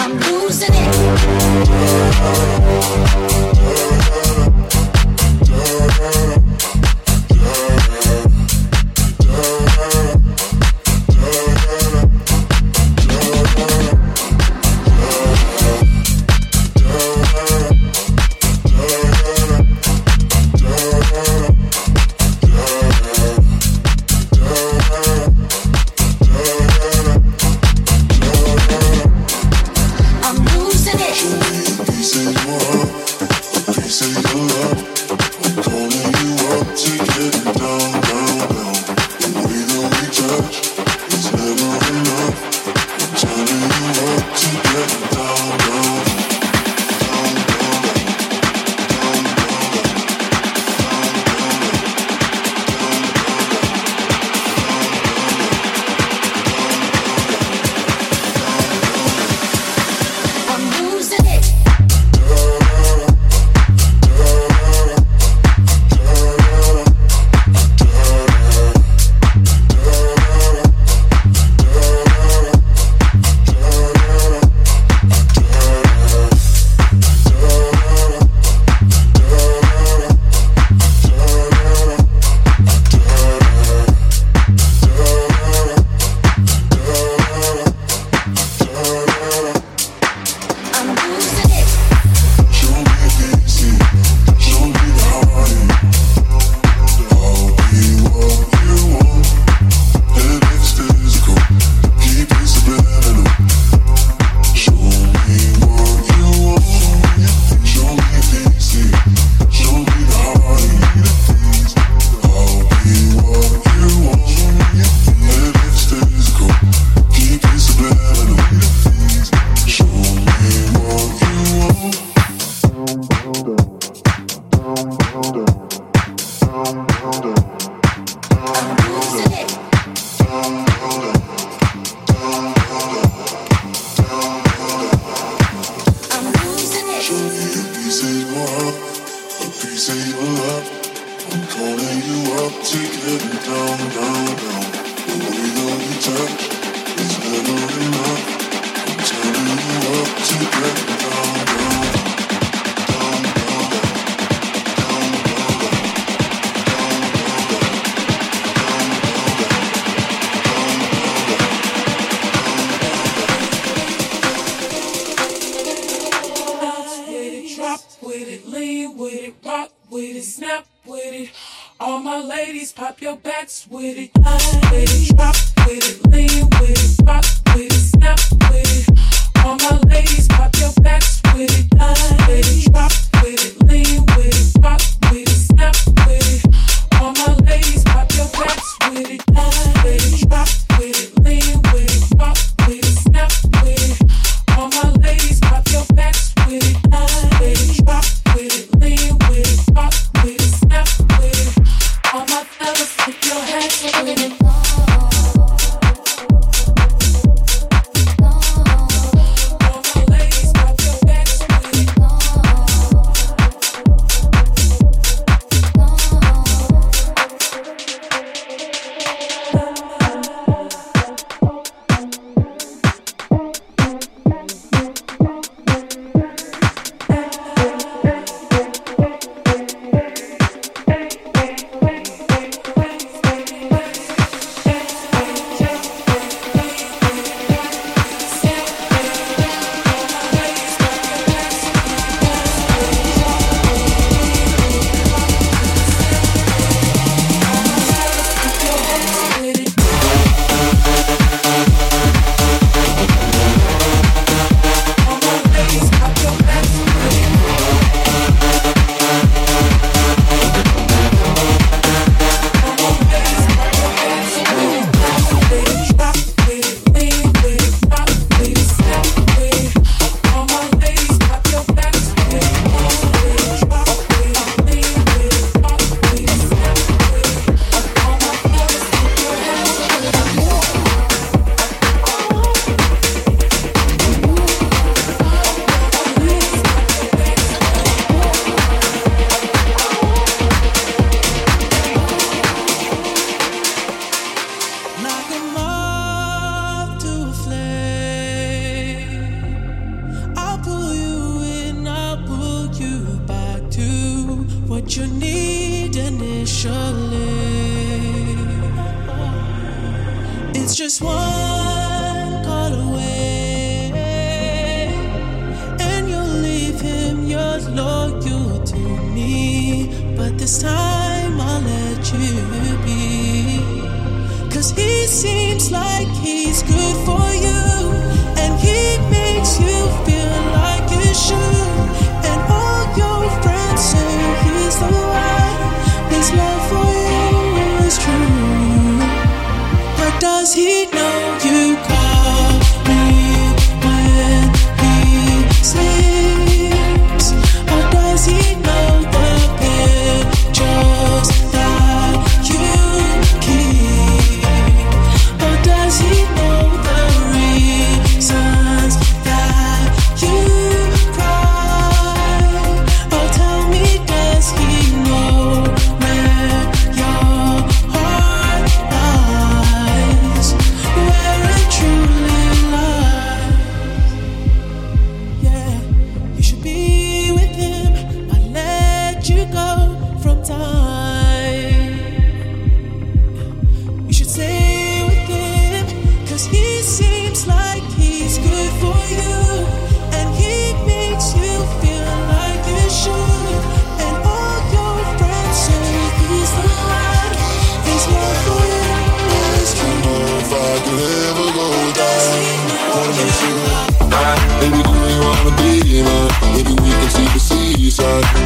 I'm losing it.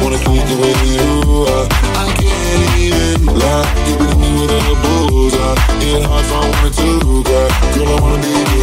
Wanna keep the way you are. I can't even lie. You me with a bullseye. Uh, it hard I wanna girl. Uh. Girl, I wanna be.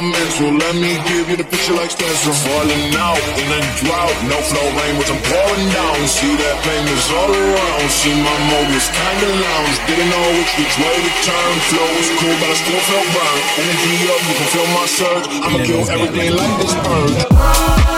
my mental. Let me give you the picture like Spencer. Falling out in a drought, no flow rain but I'm pouring down. See that pain is all around. See my mood was kinda lounge. Didn't know which, which way to turn. Flow was cool, but I still felt burned. Energy up, you can feel my surge. I'ma kill everything like this bird.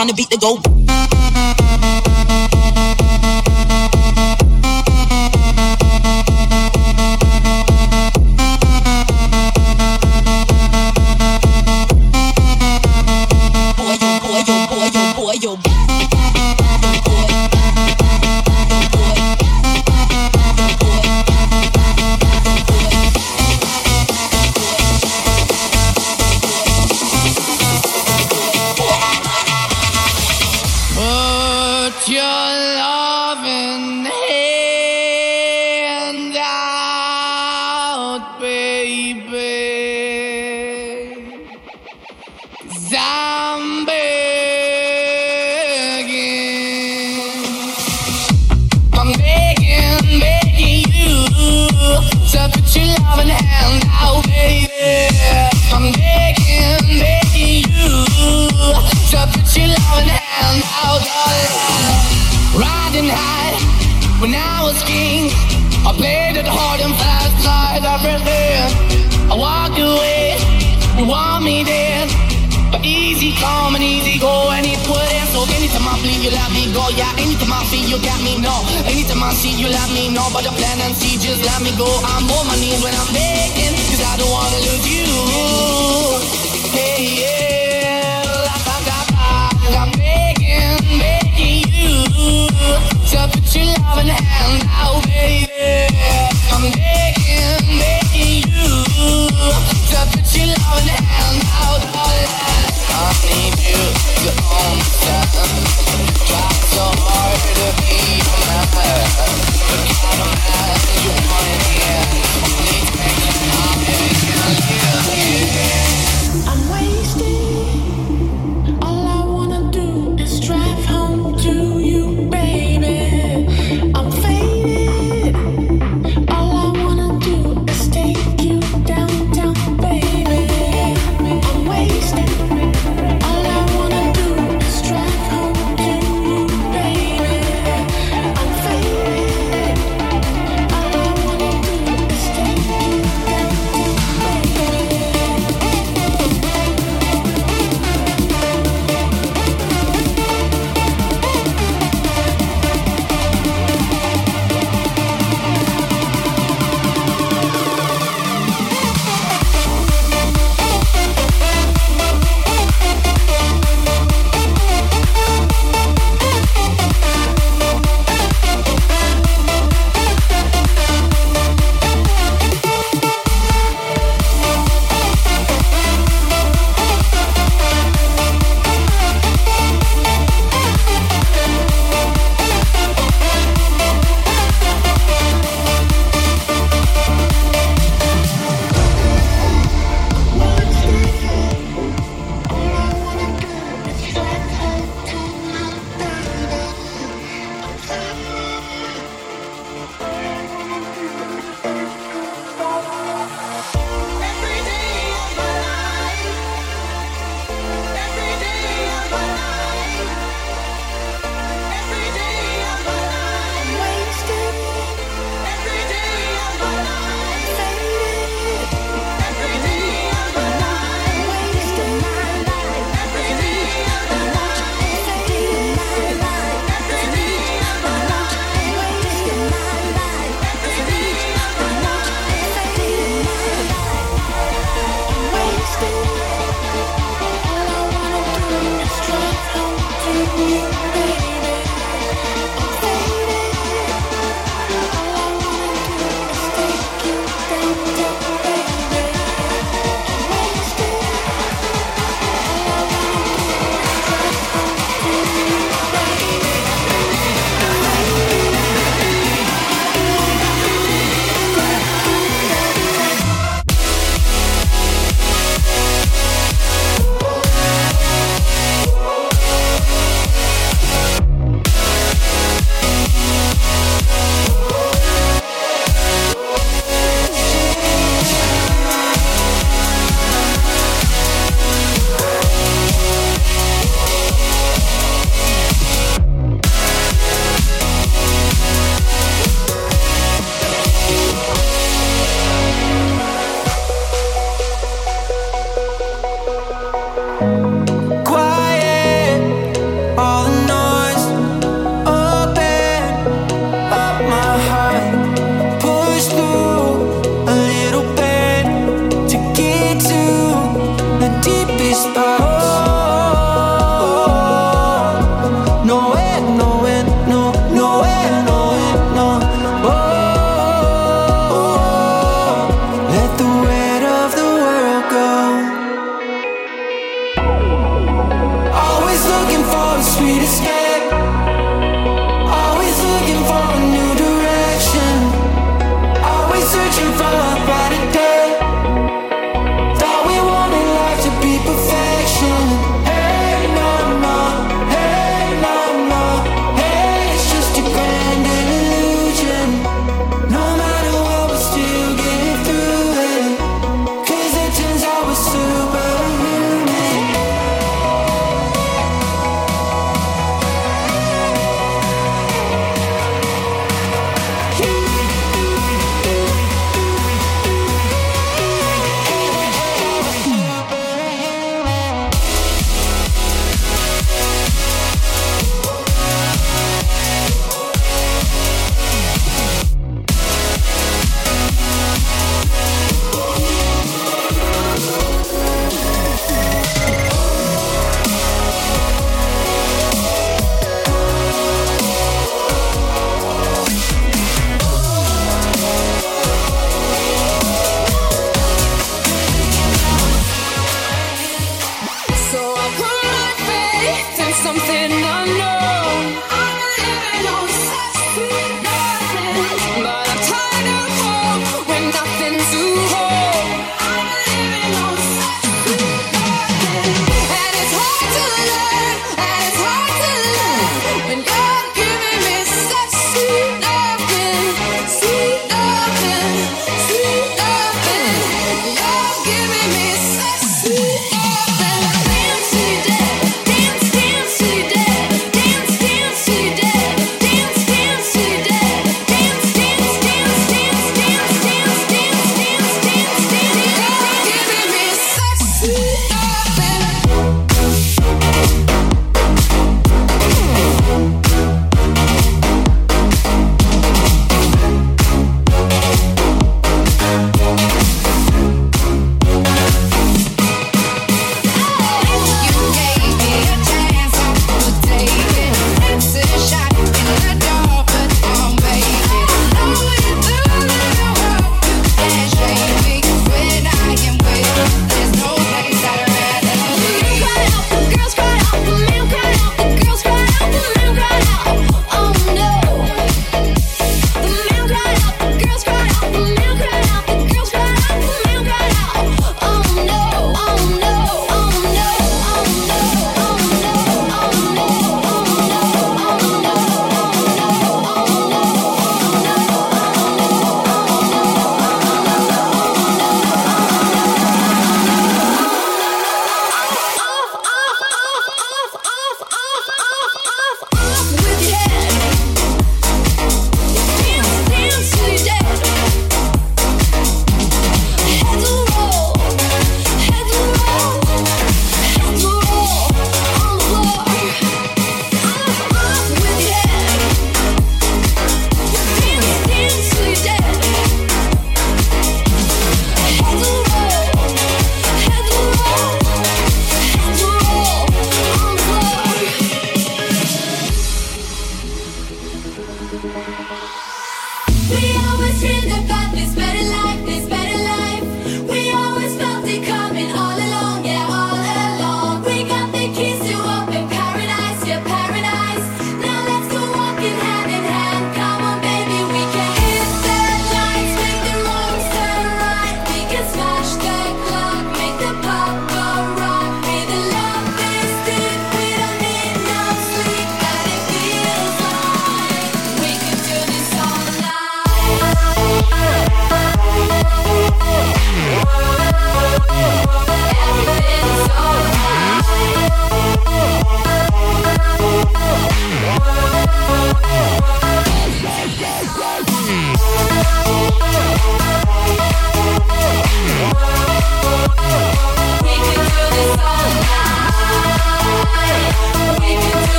trying to beat the goal. Anytime I feel you got me, no. Anytime I see you let me know. But the plan and see just let me go. I'm on my knees when I'm begging Cause I don't wanna lose you. Hey yeah. Like I got back I'm begging, begging you To put your loving hand out, baby. I'm begging, begging you To put your loving in hand.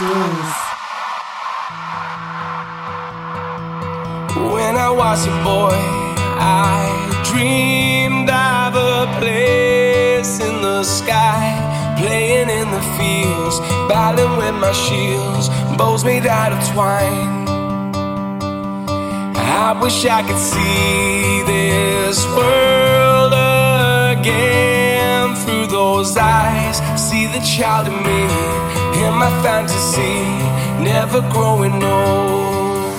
When I was a boy, I dreamed of a place in the sky, playing in the fields, battling with my shields, bows made out of twine. I wish I could see this world again those eyes. See the child in me, in my fantasy, never growing old.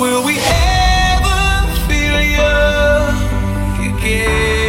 Will we ever feel young again?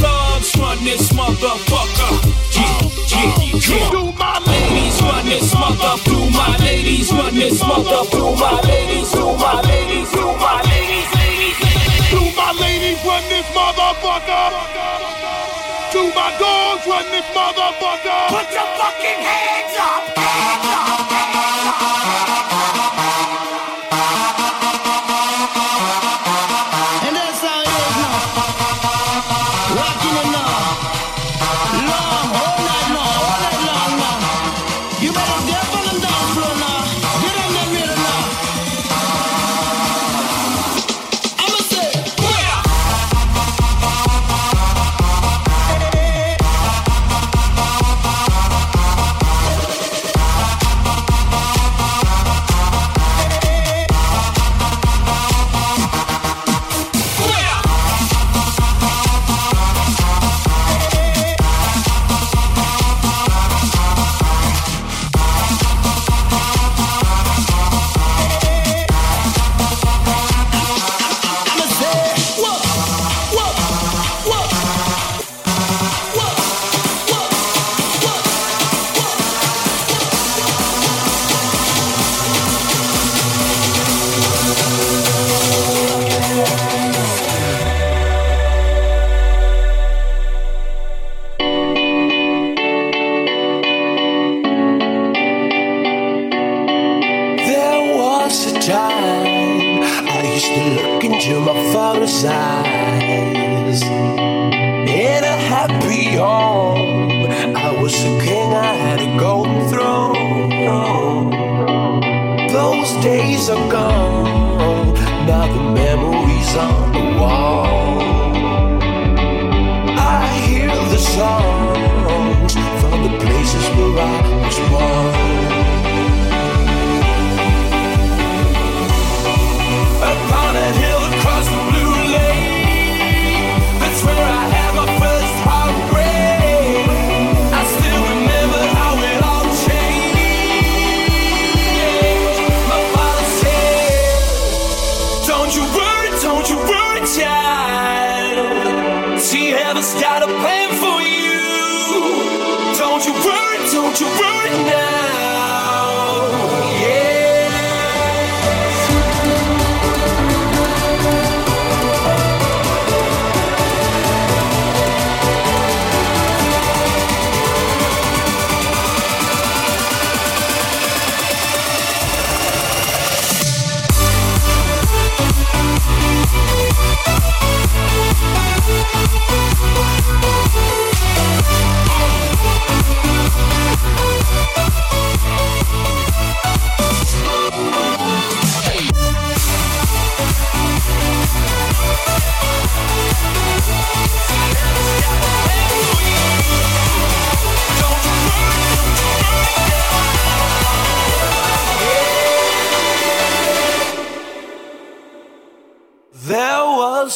Thugs run this motherfucker? Yeah, yeah. On, do my ladies run this mother? Do my ladies run this mother? Do my ladies? Do my ladies? Do my? Ladies, ladies. Do my ladies run this motherfucker? Do my dogs run this motherfucker? Put your fucking hands up!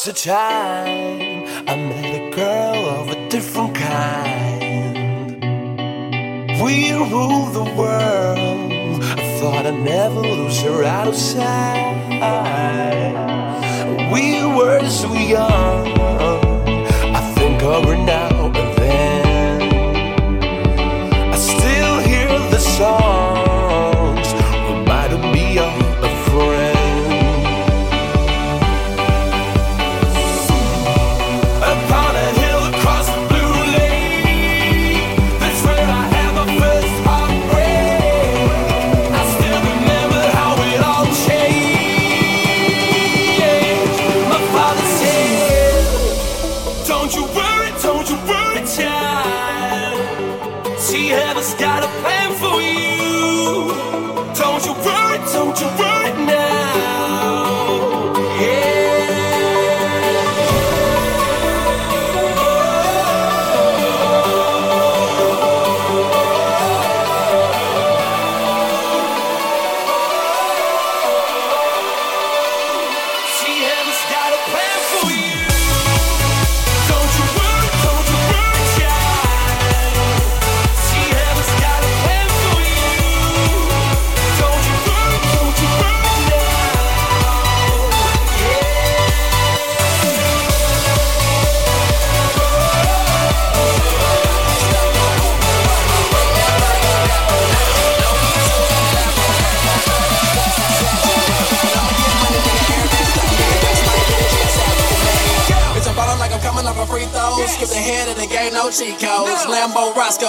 a time I met a girl of a different kind. We ruled the world. I thought I'd never lose her out of sight. We were so young. I think of her now and then. I still hear the song.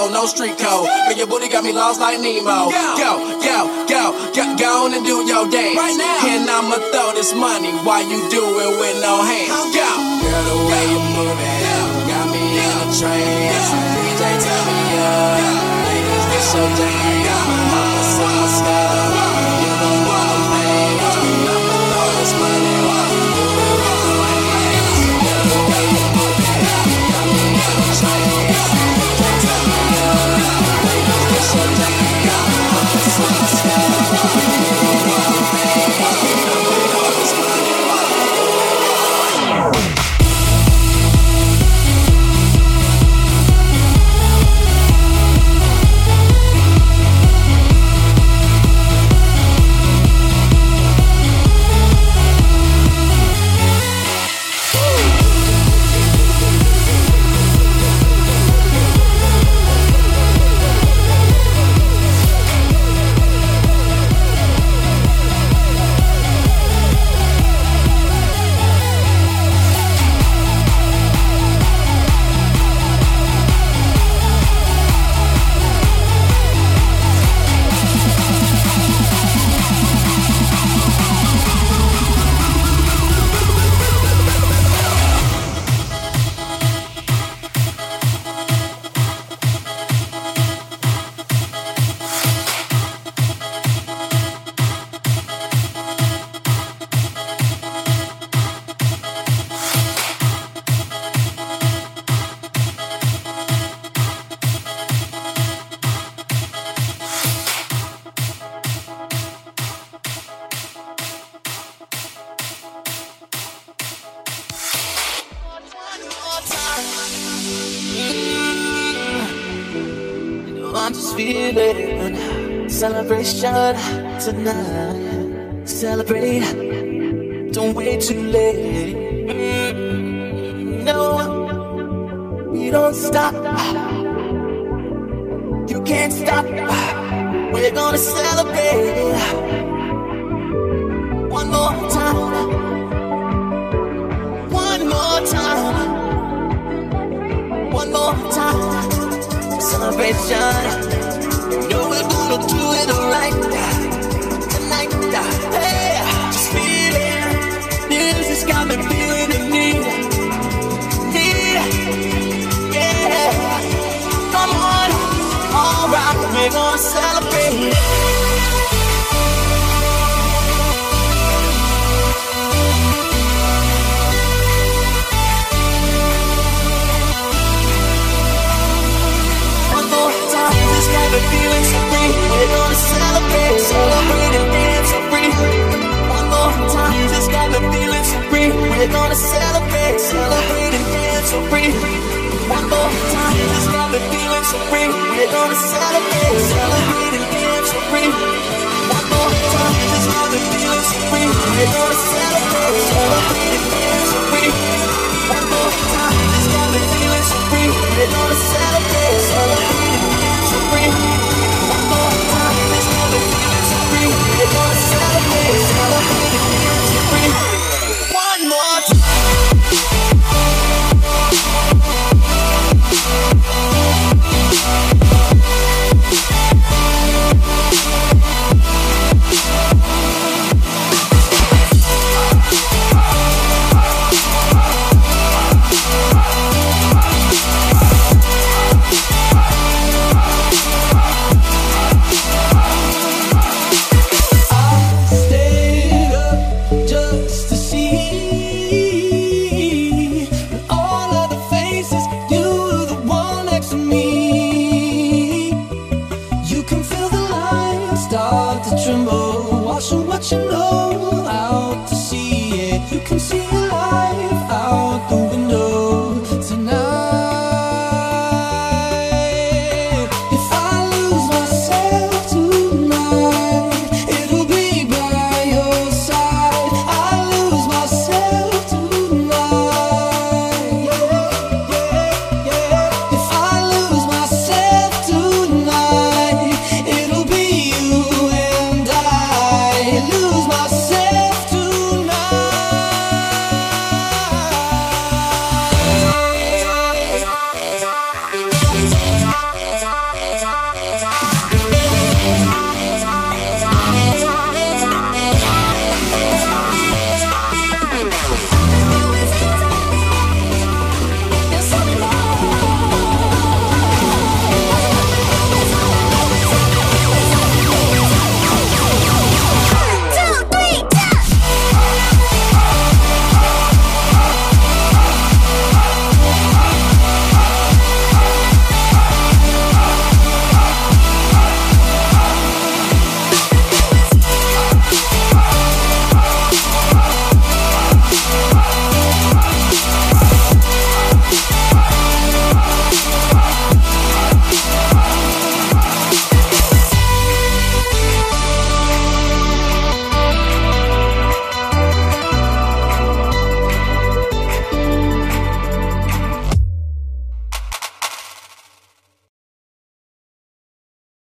no street code. But your booty got me lost like Nemo. Go, go, go, go, go on and do your dance. Right now. And I'ma throw this money while you do it. Tonight. Gonna celebrate. One more time, this got me feeling so free. We're gonna celebrate, celebrate and dance so free. One more time, this got me feeling so free. We're gonna celebrate, celebrate and dance so free. One more time, me feeling so. We're gonna celebrate, celebrate and dance so. One more time, this got me feeling so. We're gonna celebrate, celebrate and dance so. One more time, this got me feeling. We're gonna celebrate, celebrate and. One more time, got me feeling. We're gonna celebrate, celebrate and. 心。